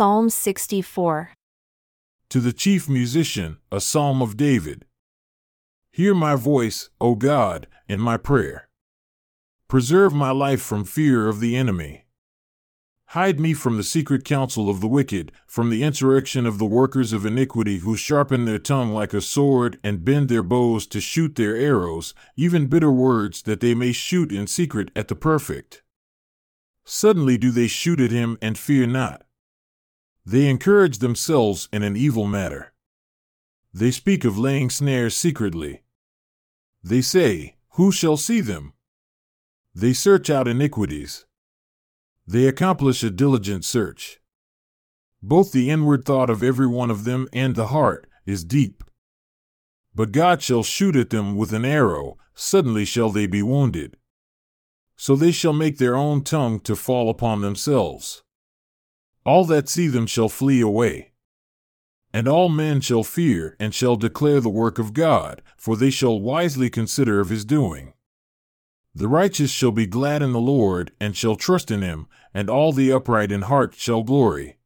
Psalm 64. To the chief musician, a psalm of David. Hear my voice, O God, in my prayer. Preserve my life from fear of the enemy. Hide me from the secret counsel of the wicked, from the insurrection of the workers of iniquity who sharpen their tongue like a sword and bend their bows to shoot their arrows, even bitter words that they may shoot in secret at the perfect. Suddenly do they shoot at him and fear not. They encourage themselves in an evil matter. They speak of laying snares secretly. They say, Who shall see them? They search out iniquities. They accomplish a diligent search. Both the inward thought of every one of them and the heart is deep. But God shall shoot at them with an arrow, suddenly shall they be wounded. So they shall make their own tongue to fall upon themselves. All that see them shall flee away. And all men shall fear and shall declare the work of God, for they shall wisely consider of his doing. The righteous shall be glad in the Lord, and shall trust in him, and all the upright in heart shall glory.